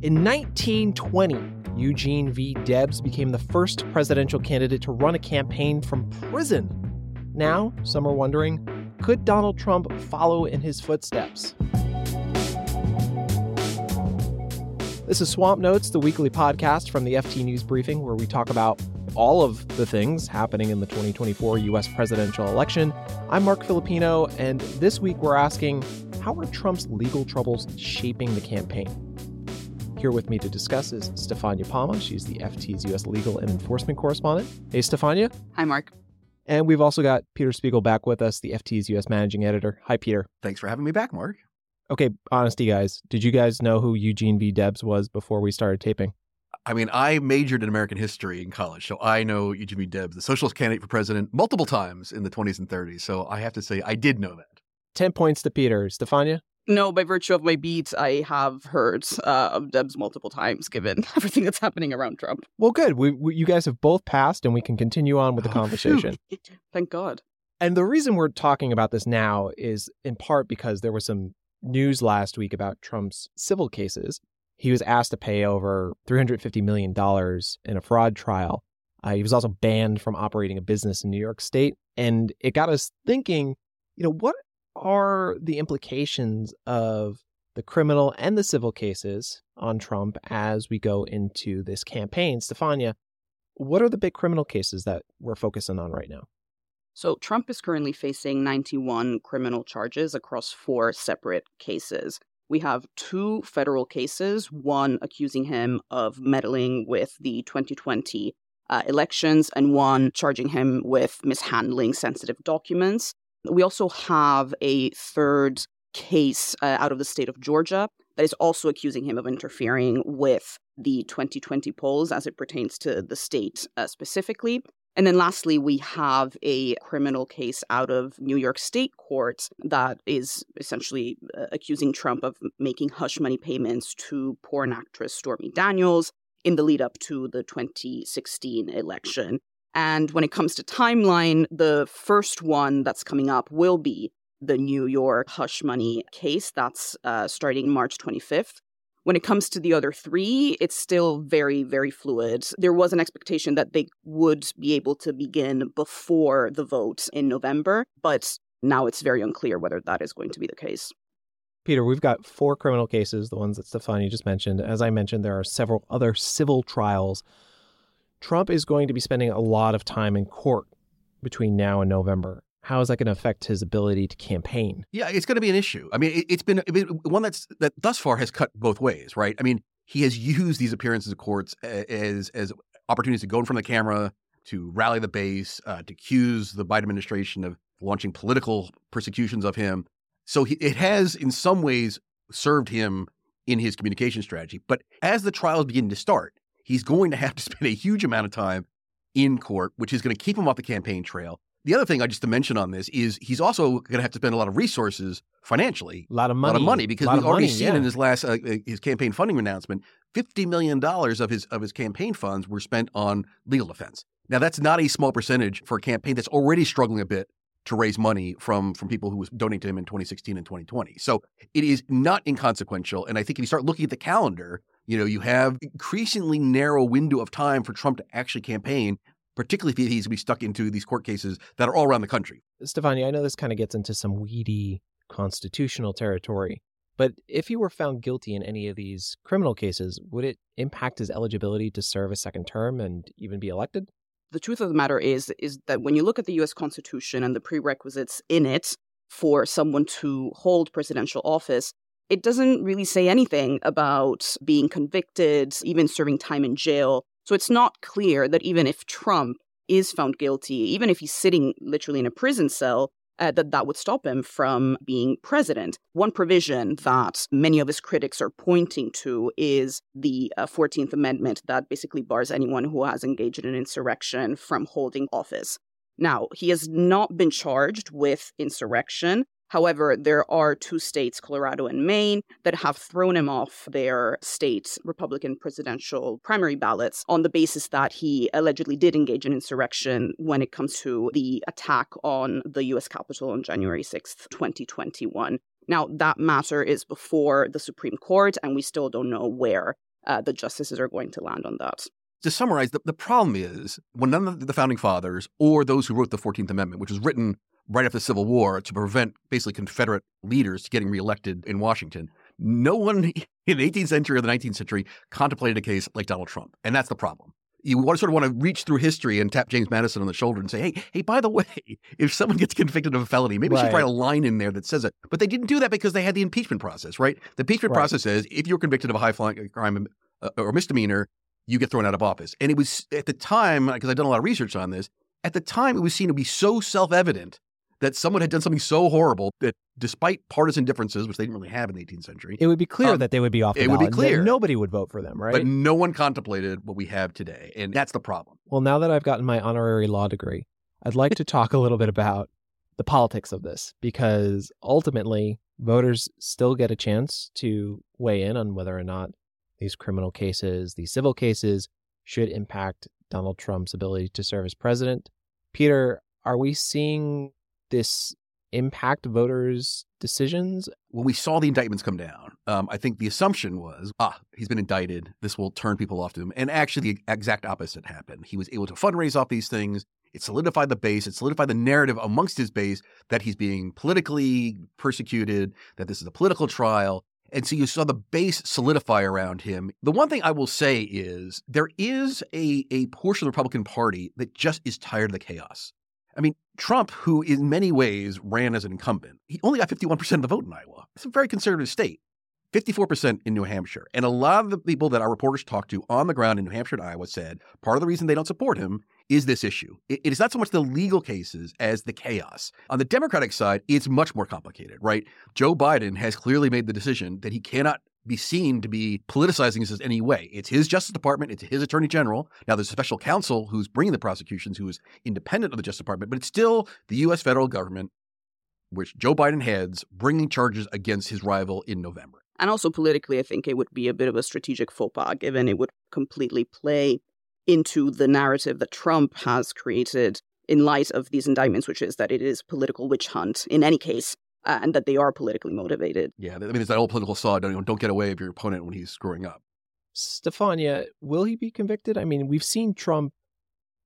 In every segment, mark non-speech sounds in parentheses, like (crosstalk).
In 1920, Eugene V. Debs became the first presidential candidate to run a campaign from prison. Now, some are wondering could Donald Trump follow in his footsteps? This is Swamp Notes, the weekly podcast from the FT News Briefing, where we talk about all of the things happening in the 2024 U.S. presidential election. I'm Marc Filippino, and this week we're asking how are Trump's legal troubles shaping the campaign? Here with me to discuss is Stefania Palma. She's the FT's U.S. legal and enforcement correspondent. Hey, Stefania. Hi, Marc. And we've also got Peter Spiegel back with us, the FT's U.S. managing editor. Hi, Peter. Thanks for having me back, Marc. Okay, honesty, guys. Did you guys know who Eugene V. Debs was before we started taping? I mean, I majored in American history in college, so I know Eugene V. Debs, the socialist candidate for president, multiple times in the 20s and 30s. So I have to say, I did know that. 10 points to Peter. Stefania? No, by virtue of my beat, I have heard uh, of Debs multiple times, given (laughs) everything that's happening around Trump. Well, good. We, we, you guys have both passed, and we can continue on with the (laughs) Oh, conversation. Thank God. And the reason we're talking about this now is in part because there was some news last week about Trump's civil cases. He was asked to pay over $350 million in a fraud trial. Uh, he was also banned from operating a business in New York State. And it got us thinking, you know, what are the implications of the criminal and the civil cases on Trump as we go into this campaign? Stefania, what are the big criminal cases that we're focusing on right now? So, Trump is currently facing 91 criminal charges across four separate cases. We have two federal cases, one accusing him of meddling with the 2020 uh, elections, and one charging him with mishandling sensitive documents. We also have a third case uh, out of the state of Georgia that is also accusing him of interfering with the 2020 polls as it pertains to the state uh, specifically. And then lastly, we have a criminal case out of New York State court that is essentially uh, accusing Trump of making hush money payments to porn actress Stormy Daniels in the lead up to the 2016 election. And when it comes to timeline, the first one that's coming up will be the New York hush money case. That's uh, starting March 25th. When it comes to the other three, it's still very, very fluid. There was an expectation that they would be able to begin before the vote in November, but now it's very unclear whether that is going to be the case. Peter, we've got four criminal cases, the ones that Stefania just mentioned. As I mentioned, there are several other civil trials. Trump is going to be spending a lot of time in court between now and November. How is that going to affect his ability to campaign? Yeah, it's going to be an issue. I mean, it, it's been, been one that's that thus far has cut both ways, right? I mean, he has used these appearances of courts as as opportunities to go in front of the camera, to rally the base, uh, to accuse the Biden administration of launching political persecutions of him. So he, it has, in some ways, served him in his communication strategy. But as the trials begin to start, he's going to have to (laughs) spend a huge amount of time in court, which is going to keep him off the campaign trail. The other thing I just to mention on this is he's also going to have to spend a lot of resources financially, A lot of money, a lot of money because we've already money, seen yeah. in his last uh, uh, his campaign funding announcement, fifty million dollars of his of his campaign funds were spent on legal defense. Now that's not a small percentage for a campaign that's already struggling a bit to raise money from from people who was donating to him in 2016 and 2020. So it is not inconsequential. And I think if you start looking at the calendar, you know, you have increasingly narrow window of time for Trump to actually campaign, particularly if he's going to be stuck into these court cases that are all around the country. Stefania, I know this kind of gets into some weedy constitutional territory, but if he were found guilty in any of these criminal cases, would it impact his eligibility to serve a second term and even be elected? The truth of the matter is is that when you look at the US Constitution and the prerequisites in it for someone to hold presidential office, it doesn't really say anything about being convicted, even serving time in jail. So it's not clear that even if Trump is found guilty, even if he's sitting literally in a prison cell, uh, that that would stop him from being president. One provision that many of his critics are pointing to is the uh, 14th Amendment that basically bars anyone who has engaged in an insurrection from holding office. Now, he has not been charged with insurrection. However, there are two states, Colorado and Maine, that have thrown him off their state Republican presidential primary ballots on the basis that he allegedly did engage in insurrection when it comes to the attack on the US Capitol on January 6th, 2021. Now, that matter is before the Supreme Court, and we still don't know where uh, the justices are going to land on that. To summarize, the, the problem is when none of the founding fathers or those who wrote the 14th Amendment, which was written right after the Civil War to prevent basically Confederate leaders getting reelected in Washington, no one (laughs) in the 18th century or the 19th century contemplated a case like Donald Trump. And that's the problem. You want to sort of want to reach through history and tap James Madison on the shoulder and say, hey, hey, by the (laughs) way, if someone gets convicted of a felony, maybe we should write a line in there that says it. But they didn't do that because they had the impeachment process, right? The impeachment right. process says if you're convicted of a high flying crime uh, or misdemeanor, you get thrown out of office. And it was at the time, because I've done a lot of research on this, at the time it was seen to be so self evident that someone had done something so horrible that despite partisan differences, which they didn't really have in the 18th century, it would be clear um, that they would be off the It would be clear. Nobody would vote for them, right? But no one contemplated what we have today. And that's the problem. Well, now that I've gotten my honorary law degree, I'd like to talk a little bit about the politics of this because ultimately voters still get a chance to weigh in on whether or not these criminal cases, these civil cases, should impact Donald Trump's ability to serve as president. Peter, are we seeing this impact voters' decisions? When we saw the indictments come down, um, I think the assumption was, ah, he's been indicted. This will turn people off to him. And actually, the exact opposite happened. He was able to fundraise off these things. It solidified the base. It solidified the narrative amongst his base that he's being politically persecuted, that this is a political trial. And so you saw the base solidify around him. The one thing I will say is there is a, a portion of the Republican Party that just is tired of the chaos. I mean, Trump, who in many ways ran as an incumbent, he only got 51% of the vote in Iowa. It's a very conservative state. 54% in New Hampshire. And a lot of the people that our reporters talked to on the ground in New Hampshire and Iowa said part of the reason they don't support him is this issue. it is not so much the legal cases as the chaos. On the Democratic side, it's much more complicated, right? Joe Biden has clearly made the decision that he cannot be seen to be politicizing this in any way. It's his Justice Department, it's his Attorney General. Now, there's a special counsel who's bringing the prosecutions who is independent of the Justice Department, but it's still the U.S. federal government, which Joe Biden heads, bringing charges against his rival in November. And also politically, I think it would be a bit of a strategic faux pas, given it would completely play into the narrative that Trump has created in light of these indictments, which is that it is political witch hunt in any case uh, and that they are politically motivated. Yeah, I mean, it's that old political saw: don't don't get away of your opponent when he's screwing up. Stefania, will he be convicted? I mean, we've seen Trump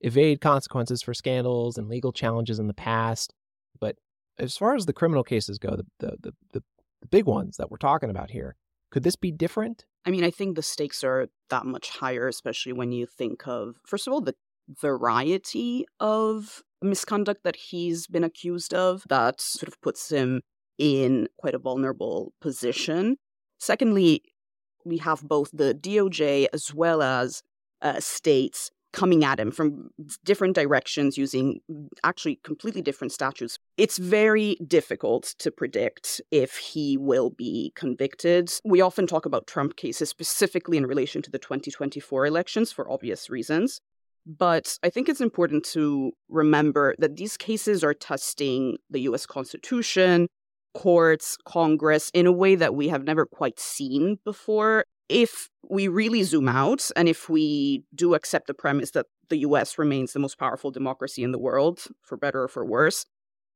evade consequences for scandals and legal challenges in the past, but as far as the criminal cases go, the the the, the, the big ones that we're talking about here, could this be different? I mean, I think the stakes are that much higher, especially when you think of, first of all, the variety of misconduct that he's been accused of that sort of puts him in quite a vulnerable position. Secondly, we have both the DOJ as well as uh, states coming at him from different directions using actually completely different statutes. It's very difficult to predict if he will be convicted. We often talk about Trump cases specifically in relation to the 2024 elections for obvious reasons. But I think it's important to remember that these cases are testing the US Constitution, courts, Congress in a way that we have never quite seen before. If we really zoom out and if we do accept the premise that the US remains the most powerful democracy in the world, for better or for worse,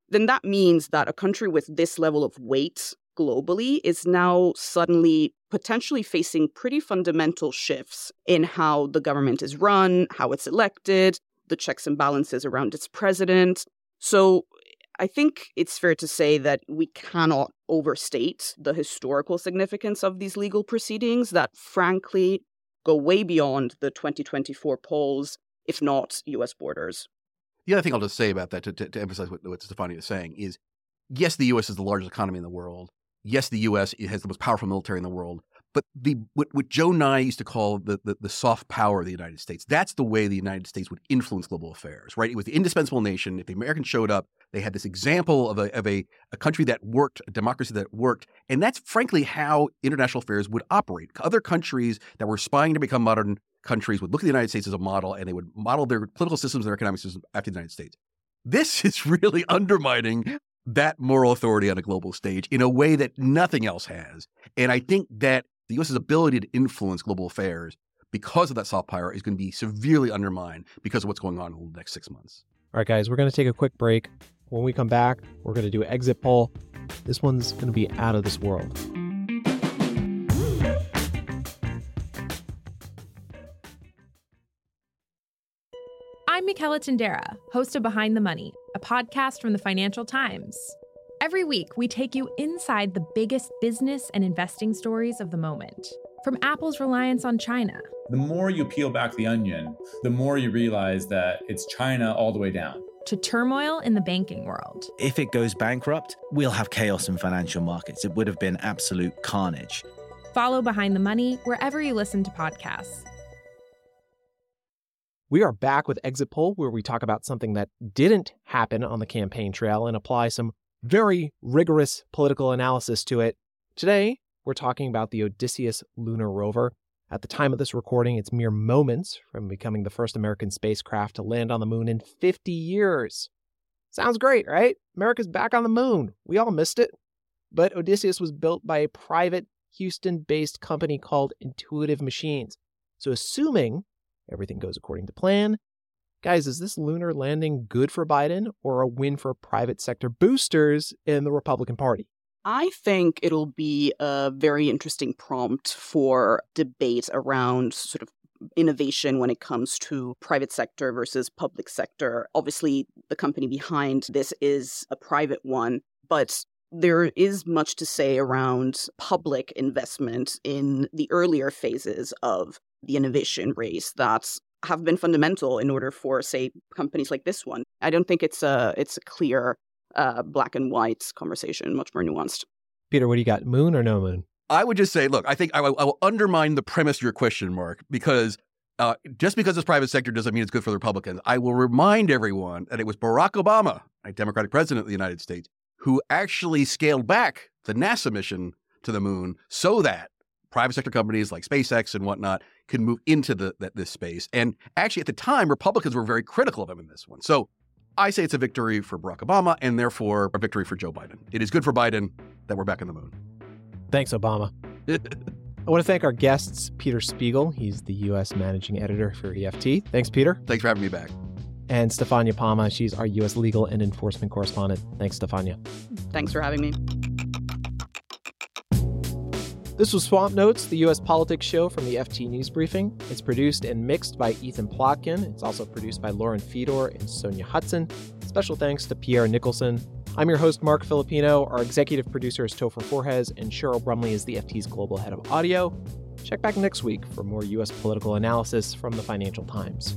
then that means that a country with this level of weight globally is now suddenly potentially facing pretty fundamental shifts in how the government is run, how it's elected, the checks and balances around its president. So I think it's fair to say that we cannot overstate the historical significance of these legal proceedings that, frankly, go way beyond the 2024 polls, if not US borders. The other thing I'll just say about that to, to, to emphasize what, what Stefania is saying is yes, the US is the largest economy in the world yes, the U.S. has the most powerful military in the world, but the what, what Joe Nye used to call the, the, the soft power of the United States. That's the way the United States would influence global affairs, right? It was the indispensable nation. If the Americans showed up, they had this example of a of a, a country that worked, a democracy that worked, and that's frankly how international affairs would operate. Other countries that were aspiring to become modern countries would look at the United States as a model, and they would model their political systems and their economic systems after the United States. This (laughs) is really undermining that moral authority on a global stage in a way that nothing else has. And I think that the US's ability to influence global affairs because of that soft power is going to be severely undermined because of what's going on in the next six months. All right, guys, we're going to take a quick break. When we come back, we're going to do an exit poll. This one's going to be out of this world. I'm Michaela Tendera, host of Behind the Money, a podcast from the Financial Times. Every week, we take you inside the biggest business and investing stories of the moment. From Apple's reliance on China. The more you peel back the onion, the more you realize that it's China all the way down. To turmoil in the banking world. If it goes bankrupt, we'll have chaos in financial markets. It would have been absolute carnage. Follow Behind the Money wherever you listen to podcasts. We are back with Exit Poll, where we talk about something that didn't happen on the campaign trail and apply some very rigorous political analysis to it. Today, we're talking about the Odysseus lunar rover. At the time of this recording, it's mere moments from becoming the first American spacecraft to land on the moon in 50 years. Sounds great, right? America's back on the moon. We all missed it. But Odysseus was built by a private Houston based company called Intuitive Machines. So, assuming everything goes according to plan, guys, is this lunar landing good for Biden or a win for private sector boosters in the Republican Party? I think it'll be a very interesting prompt for debate around sort of innovation when it comes to private sector versus public sector. Obviously, the company behind this is a private one, but there is much to say around public investment in the earlier phases of the innovation race that have been fundamental in order for, say, companies like this one. I don't think it's a it's a clear uh, black and white conversation, much more nuanced. Peter, what do you got? Moon or no moon? I would just say, look, I think I will, I will undermine the premise of your question, Marc, because uh, just because it's private sector doesn't mean it's good for the Republicans. I will remind everyone that it was Barack Obama, a Democratic president of the United States, who actually scaled back the NASA mission to the moon so that private sector companies like SpaceX and whatnot could move into the, that, this space. And actually, at the time, Republicans were very critical of him in this one. So I say it's a victory for Barack Obama and therefore a victory for Joe Biden. It is good for Biden that we're back on the moon. Thanks, Obama. (laughs) I want to thank our guests, Peter Spiegel. He's the U.S. managing editor for EFT. Thanks, Peter. Thanks for having me back and Stefania Palma. She's our U.S. legal and enforcement correspondent. Thanks, Stefania. Thanks for having me. This was Swamp Notes, the U.S. politics show from the FT News Briefing. It's produced and mixed by Ethan Plotkin. It's also produced by Lauren Fedor and Sonja Hutson. Special thanks to Pierre Nicholson. I'm your host, Marc Filippino. Our executive producer is Topher Forhecz, and Cheryl Brumley is the FT's global head of audio. Check back next week for more U.S. political analysis from the Financial Times.